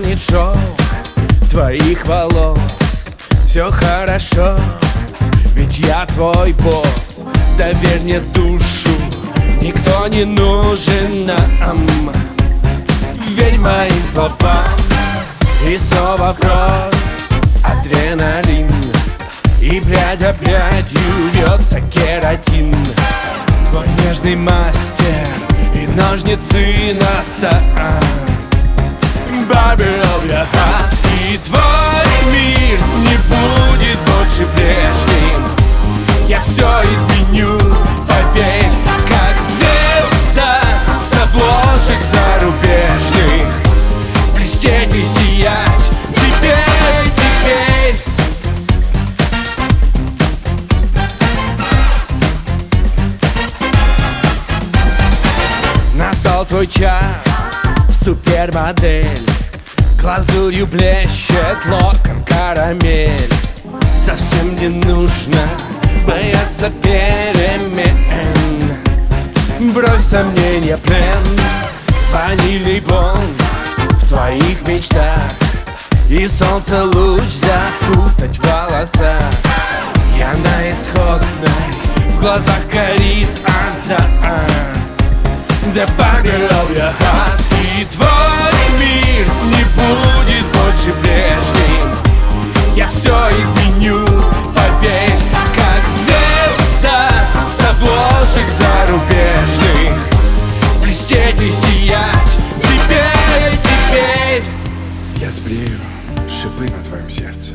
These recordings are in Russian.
шелк твоих волос. Все хорошо, ведь я твой босс. Доверь мне душу, никто не нужен нам. Верь моим словам И снова в кровь адреналин. И прядь прядью вьется кератин. Твой нежный мастер и ножницы на старт Your heart И твой мир не будет больше прежним. Я все изменю, поверь Как звезда с обложек зарубежных. Блестеть и сиять теперь, теперь. Настал твой час, супермодель. Глазурью блещет локон карамель. Совсем не нужно бояться перемен. Брось сомнения, плен Ванильный бон в твоих мечтах. И солнце луч запутать в волосах Я на исходной, в глазах горит азарт. The Barber of your heart И твой мир не будет больше прежним Я все изменю, поверь Как звезда с обложек зарубежных. Блестеть и сиять теперь, теперь. Я сблею шипы на твоем сердце.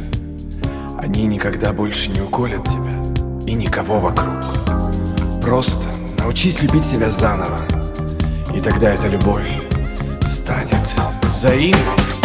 Они никогда больше не уколят тебя И никого вокруг. Просто научись любить себя заново. И тогда эта любовь станет взаимной